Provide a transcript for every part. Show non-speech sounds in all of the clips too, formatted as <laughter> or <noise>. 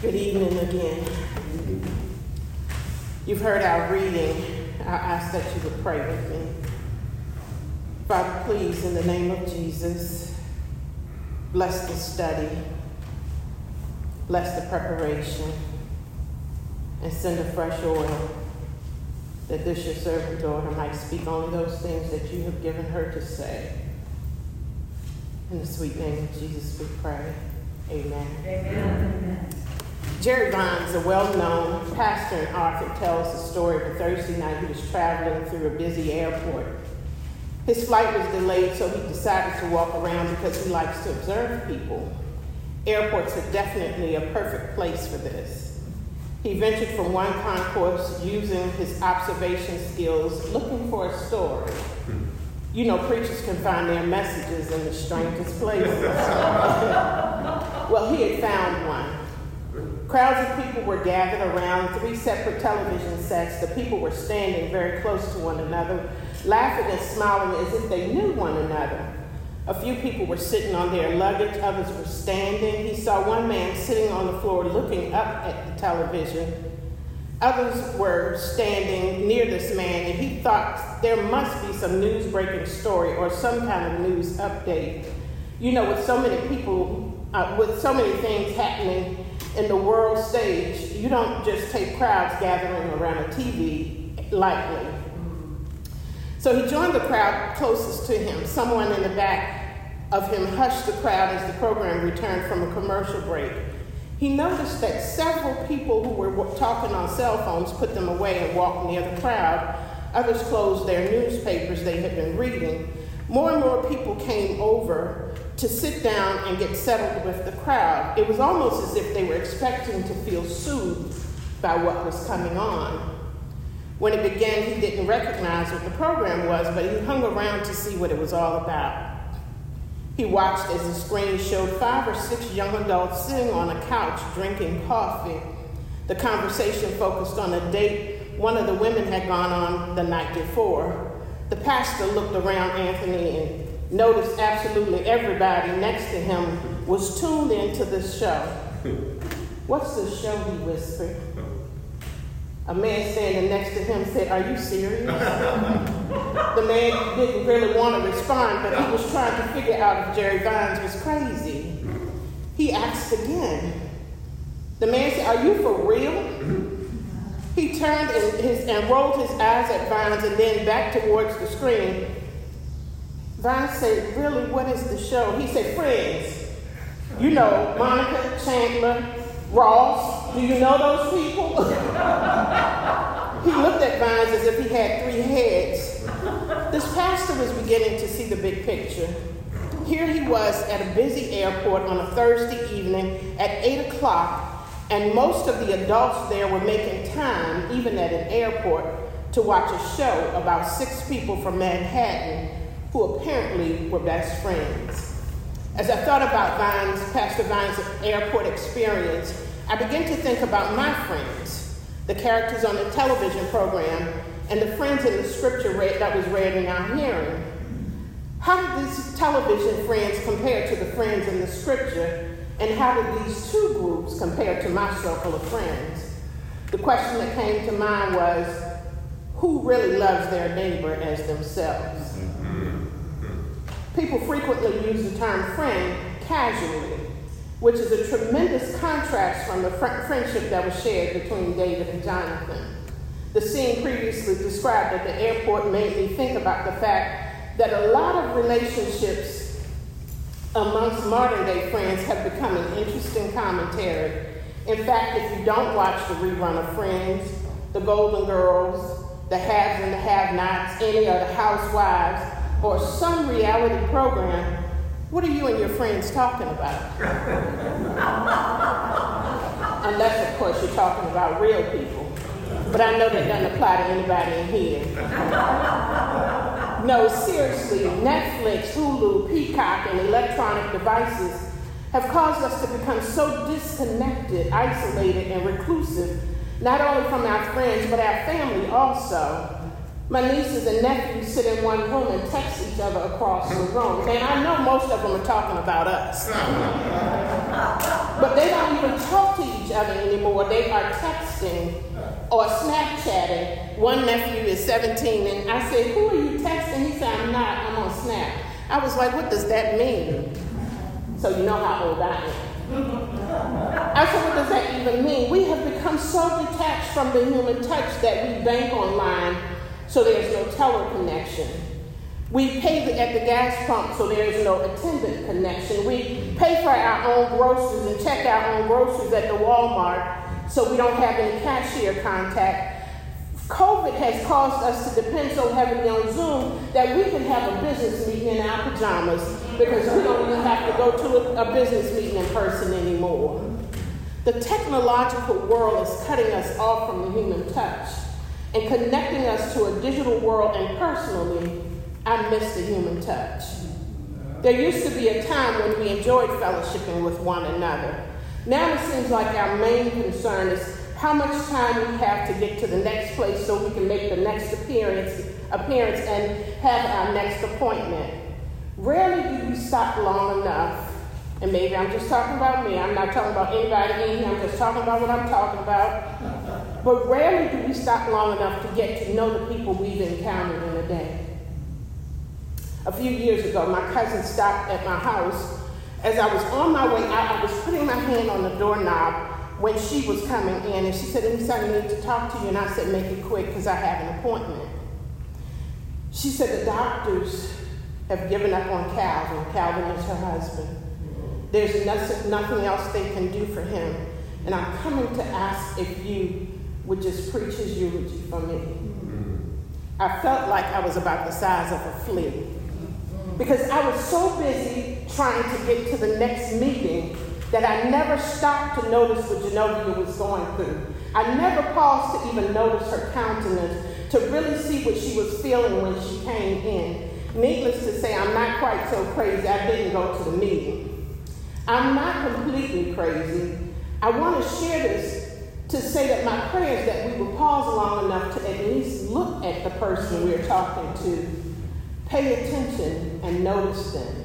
Good evening again. You've heard our reading. I ask that you would pray with me. Father, please, in the name of Jesus, bless the study, bless the preparation, and send a fresh oil that this your servant daughter might speak only those things that you have given her to say. In the sweet name of Jesus we pray. Amen. Amen. Jerry Vines, a well-known pastor and author, tells the story of a Thursday night he was traveling through a busy airport. His flight was delayed, so he decided to walk around because he likes to observe people. Airports are definitely a perfect place for this. He ventured from one concourse using his observation skills, looking for a story you know, preachers can find their messages in the strangest places. <laughs> well, he had found one. Crowds of people were gathered around three separate television sets. The people were standing very close to one another, laughing and smiling as if they knew one another. A few people were sitting on their luggage, others were standing. He saw one man sitting on the floor looking up at the television. Others were standing near this man, and he thought there must be some news breaking story or some kind of news update. You know, with so many people, uh, with so many things happening in the world stage, you don't just take crowds gathering around a TV lightly. So he joined the crowd closest to him. Someone in the back of him hushed the crowd as the program returned from a commercial break. He noticed that several people who were talking on cell phones put them away and walked near the crowd. Others closed their newspapers they had been reading. More and more people came over to sit down and get settled with the crowd. It was almost as if they were expecting to feel soothed by what was coming on. When it began, he didn't recognize what the program was, but he hung around to see what it was all about. He watched as the screen showed five or six young adults sitting on a couch drinking coffee. The conversation focused on a date one of the women had gone on the night before. The pastor looked around Anthony and noticed absolutely everybody next to him was tuned into this show. What's the show? He whispered. A man standing next to him said, Are you serious? the man didn't really want to respond, but he was trying to figure out if Jerry Vines was crazy. He asked again. The man said, Are you for real? He turned and, his, and rolled his eyes at Vines and then back towards the screen. Vines said, Really, what is the show? He said, Friends. You know, Monica, Chandler, Ross, do you know those people? <laughs> he looked at Vines as if he had three heads. This pastor was beginning to see the big picture. Here he was at a busy airport on a Thursday evening at 8 o'clock, and most of the adults there were making time, even at an airport, to watch a show about six people from Manhattan who apparently were best friends. As I thought about Vines, Pastor Vines' airport experience, I began to think about my friends, the characters on the television program, and the friends in the scripture read, that was read in our hearing. How did these television friends compare to the friends in the scripture? And how did these two groups compare to my circle of friends? The question that came to mind was who really loves their neighbor as themselves? People frequently use the term friend casually, which is a tremendous contrast from the fr- friendship that was shared between David and Jonathan. The scene previously described at the airport made me think about the fact that a lot of relationships amongst modern day friends have become an interesting commentary. In fact, if you don't watch the rerun of Friends, The Golden Girls, The Haves and the Have Nots, any of the Housewives, or some reality program, what are you and your friends talking about? Unless, of course, you're talking about real people. But I know that doesn't apply to anybody in here. no, seriously, Netflix, Hulu, Peacock, and electronic devices have caused us to become so disconnected, isolated, and reclusive, not only from our friends, but our family also. My nieces and nephews sit in one room and text each other across the room. And I know most of them are talking about us. but they don't even talk to each other anymore. They are texting or Snapchatting. One nephew is 17, and I said, Who are you texting? He said, I'm not, I'm on Snap. I was like, What does that mean? So you know how old I am. I said, What does that even mean? We have become so detached from the human touch that we bank online so there's no teller connection. We pay at the gas pump so there's no attendant connection. We pay for our own groceries and check our own groceries at the Walmart so we don't have any cashier contact. COVID has caused us to depend so heavily on Zoom that we can have a business meeting in our pajamas because we don't even have to go to a business meeting in person anymore. The technological world is cutting us off from the human touch and connecting us to a digital world and personally I miss the human touch. There used to be a time when we enjoyed fellowshipping with one another. Now it seems like our main concern is how much time we have to get to the next place so we can make the next appearance, appearance and have our next appointment. Rarely do we stop long enough, and maybe I'm just talking about me, I'm not talking about anybody in here, I'm just talking about what I'm talking about. But rarely do we stop long enough to get to know the people we've encountered in a day. A few years ago, my cousin stopped at my house. As I was on my way out, I was putting my hand on the doorknob when she was coming in, and she said, Anissa, I need to talk to you. And I said, Make it quick because I have an appointment. She said, The doctors have given up on Calvin. Calvin is her husband. There's nothing else they can do for him. And I'm coming to ask if you would just preach his eulogy for me. Mm-hmm. I felt like I was about the size of a flea because I was so busy trying to get to the next meeting that I never stopped to notice what Genovia was going through. I never paused to even notice her countenance, to really see what she was feeling when she came in. Needless to say, I'm not quite so crazy. I didn't go to the meeting. I'm not completely crazy. I want to share this to say that my prayer is that we will pause long enough to at least look at the person we're talking to Pay attention and notice them.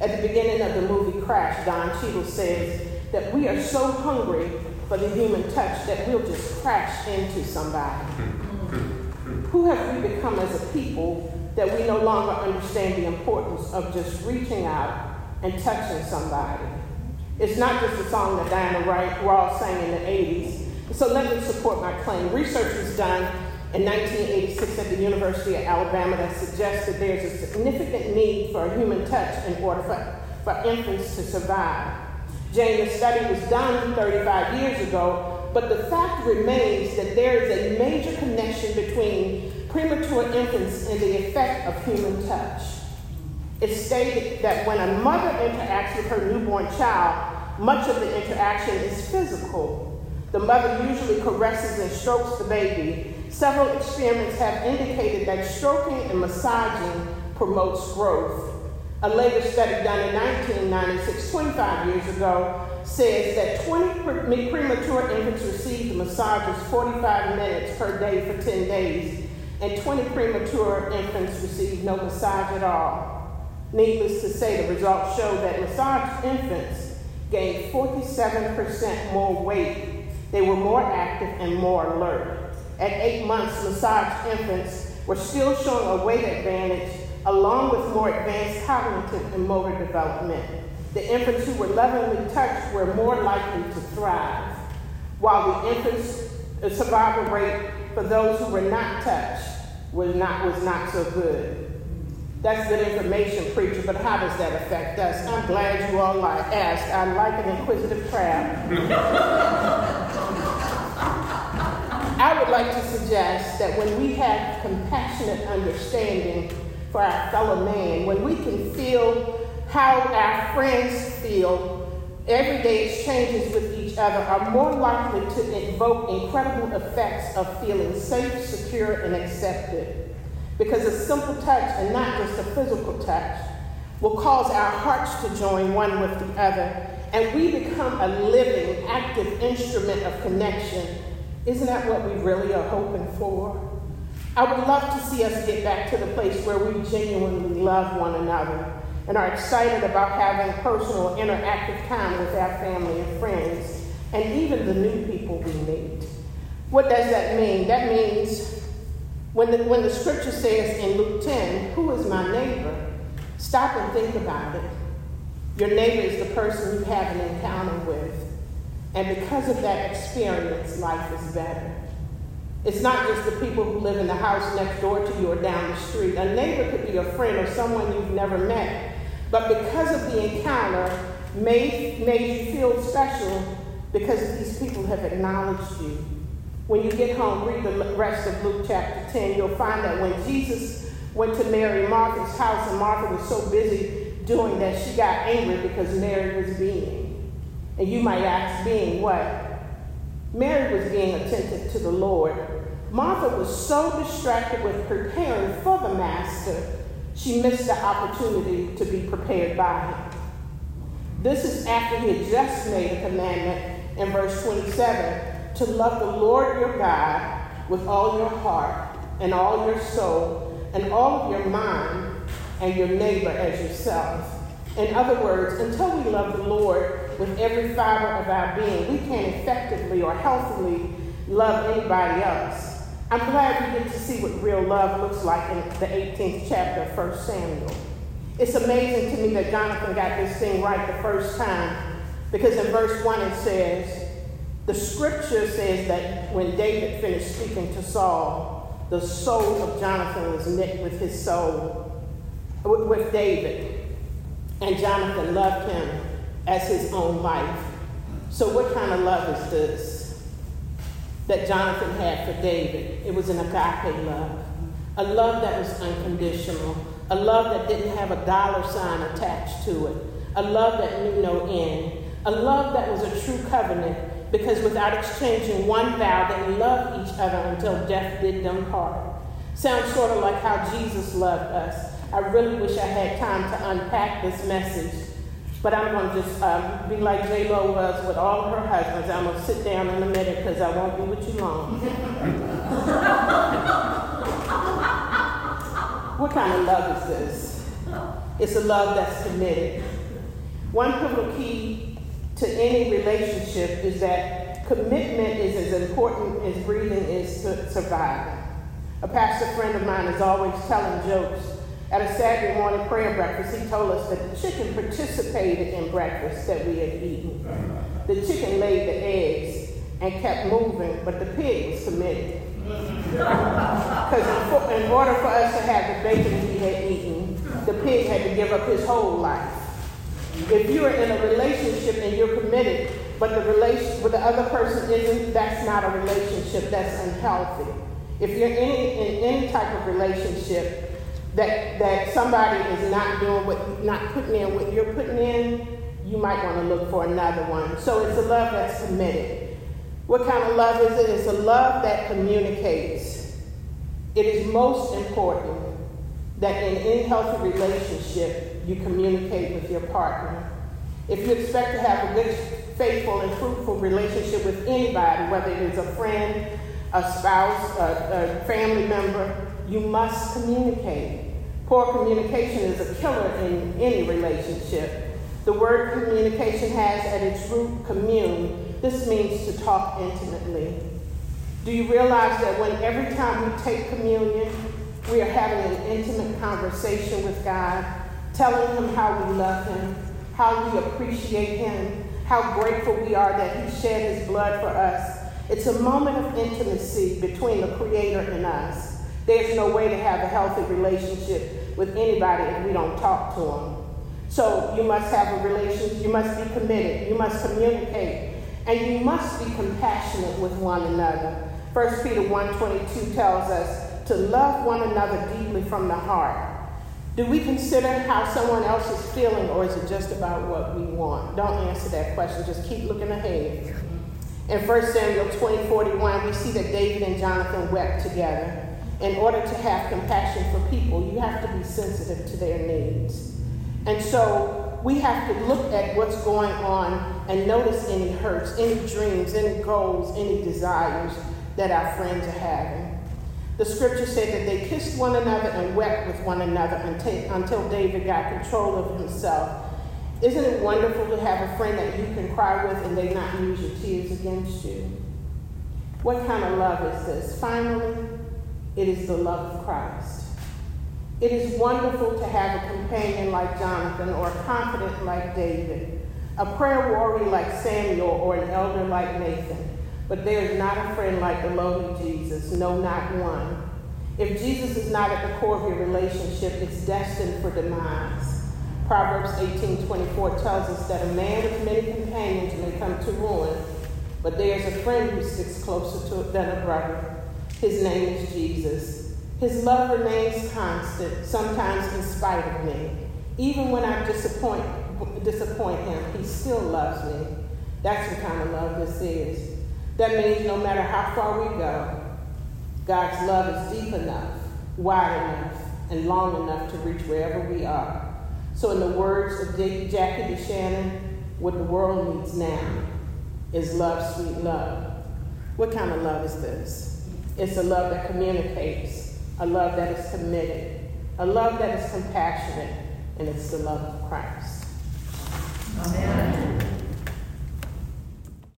At the beginning of the movie Crash, Don Cheadle says that we are so hungry for the human touch that we'll just crash into somebody. Who have we become as a people that we no longer understand the importance of just reaching out and touching somebody? It's not just a song that Diana Ross sang in the 80s. So let me support my claim. Research was done in 1986 at the University of Alabama that suggests that there's a significant need for a human touch in order for, for infants to survive. Jane, the study was done 35 years ago, but the fact remains that there is a major connection between premature infants and the effect of human touch. It's stated that when a mother interacts with her newborn child, much of the interaction is physical. The mother usually caresses and strokes the baby, Several experiments have indicated that stroking and massaging promotes growth. A later study done in 1996, 25 years ago, says that 20 premature infants received massages 45 minutes per day for 10 days, and 20 premature infants received no massage at all. Needless to say, the results show that massaged infants gained 47% more weight. They were more active and more alert. At eight months, massaged infants were still showing a weight advantage along with more advanced cognitive and motor development. The infants who were lovingly touched were more likely to thrive, while the infants' survival rate for those who were not touched was not, was not so good. That's good information, preacher, but how does that affect us? I'm glad you all like, asked. I like an inquisitive crowd. <laughs> I would like to suggest that when we have compassionate understanding for our fellow man, when we can feel how our friends feel, everyday exchanges with each other are more likely to invoke incredible effects of feeling safe, secure, and accepted. Because a simple touch, and not just a physical touch, will cause our hearts to join one with the other, and we become a living, active instrument of connection isn't that what we really are hoping for? I would love to see us get back to the place where we genuinely love one another and are excited about having personal, interactive time with our family and friends. and even the new people we meet. What does that mean? That means when the, when the scripture says in Luke 10, Who is my neighbor? Stop and think about it. Your neighbor is the person you have an encounter with. And because of that experience, life is better. It's not just the people who live in the house next door to you or down the street. A neighbor could be a friend or someone you've never met. But because of the encounter, made, made you feel special because these people have acknowledged you. When you get home, read the rest of Luke chapter 10. You'll find that when Jesus went to Mary Martha's house, and Martha was so busy doing that, she got angry because Mary was being. And you might ask, being what? Mary was being attentive to the Lord. Martha was so distracted with preparing for the Master, she missed the opportunity to be prepared by him. This is after he had just made a commandment in verse 27 to love the Lord your God with all your heart and all your soul and all of your mind and your neighbor as yourself. In other words, until we love the Lord with every fiber of our being, we can't effectively or healthily love anybody else. I'm glad we get to see what real love looks like in the 18th chapter of 1 Samuel. It's amazing to me that Jonathan got this thing right the first time because in verse 1 it says, the scripture says that when David finished speaking to Saul, the soul of Jonathan was knit with his soul, with David. And Jonathan loved him as his own life. So, what kind of love is this that Jonathan had for David? It was an agape love, a love that was unconditional, a love that didn't have a dollar sign attached to it, a love that knew no end, a love that was a true covenant because without exchanging one vow, they loved each other until death did them part. Sounds sort of like how Jesus loved us. I really wish I had time to unpack this message, but I'm going to just um, be like J Lo was with all of her husbands. I'm going to sit down in a minute because I won't be with you long. <laughs> What kind of love is this? It's a love that's committed. One pivotal key to any relationship is that commitment is as important as breathing is to surviving. A pastor friend of mine is always telling jokes. At a Saturday morning prayer breakfast, he told us that the chicken participated in breakfast that we had eaten. The chicken laid the eggs and kept moving, but the pig was committed. Because in order for us to have the bacon we had eaten, the pig had to give up his whole life. If you're in a relationship and you're committed, but the relation with the other person isn't, that's not a relationship. That's unhealthy. If you're in, in any type of relationship that that somebody is not doing what not putting in what you're putting in, you might want to look for another one. So it's a love that's committed. What kind of love is it? It's a love that communicates. It is most important that in any healthy relationship, you communicate with your partner. If you expect to have a good, faithful, and fruitful relationship with anybody, whether it is a friend, a spouse, a, a family member, you must communicate. Poor communication is a killer in any relationship. The word communication has at its root commune, this means to talk intimately. Do you realize that when every time we take communion, we are having an intimate conversation with God, telling Him how we love Him, how we appreciate Him, how grateful we are that He shed His blood for us? It's a moment of intimacy between the Creator and us. There's no way to have a healthy relationship with anybody if we don't talk to them. So you must have a relationship, you must be committed, you must communicate, and you must be compassionate with one another. 1 Peter 1.22 tells us to love one another deeply from the heart. Do we consider how someone else is feeling, or is it just about what we want? Don't answer that question. Just keep looking ahead. In 1 Samuel 20:41, we see that David and Jonathan wept together. In order to have compassion for people, you have to be sensitive to their needs. And so we have to look at what's going on and notice any hurts, any dreams, any goals, any desires that our friends are having. The scripture said that they kissed one another and wept with one another until, until David got control of himself. Isn't it wonderful to have a friend that you can cry with and they not use your tears against you? What kind of love is this? Finally, it is the love of Christ. It is wonderful to have a companion like Jonathan or a confidant like David, a prayer warrior like Samuel or an elder like Nathan. But there is not a friend like the lowly Jesus, no, not one. If Jesus is not at the core of your relationship, it's destined for demise. Proverbs 18:24 tells us that a man with many companions may come to ruin, but there's a friend who sticks closer to than a brother. His name is Jesus. His love remains constant, sometimes in spite of me. Even when I disappoint, disappoint him, he still loves me. That's the kind of love this is. That means no matter how far we go, God's love is deep enough, wide enough, and long enough to reach wherever we are. So, in the words of Jackie DeShannon, what the world needs now is love, sweet love. What kind of love is this? It's a love that communicates, a love that is committed, a love that is compassionate, and it's the love of Christ.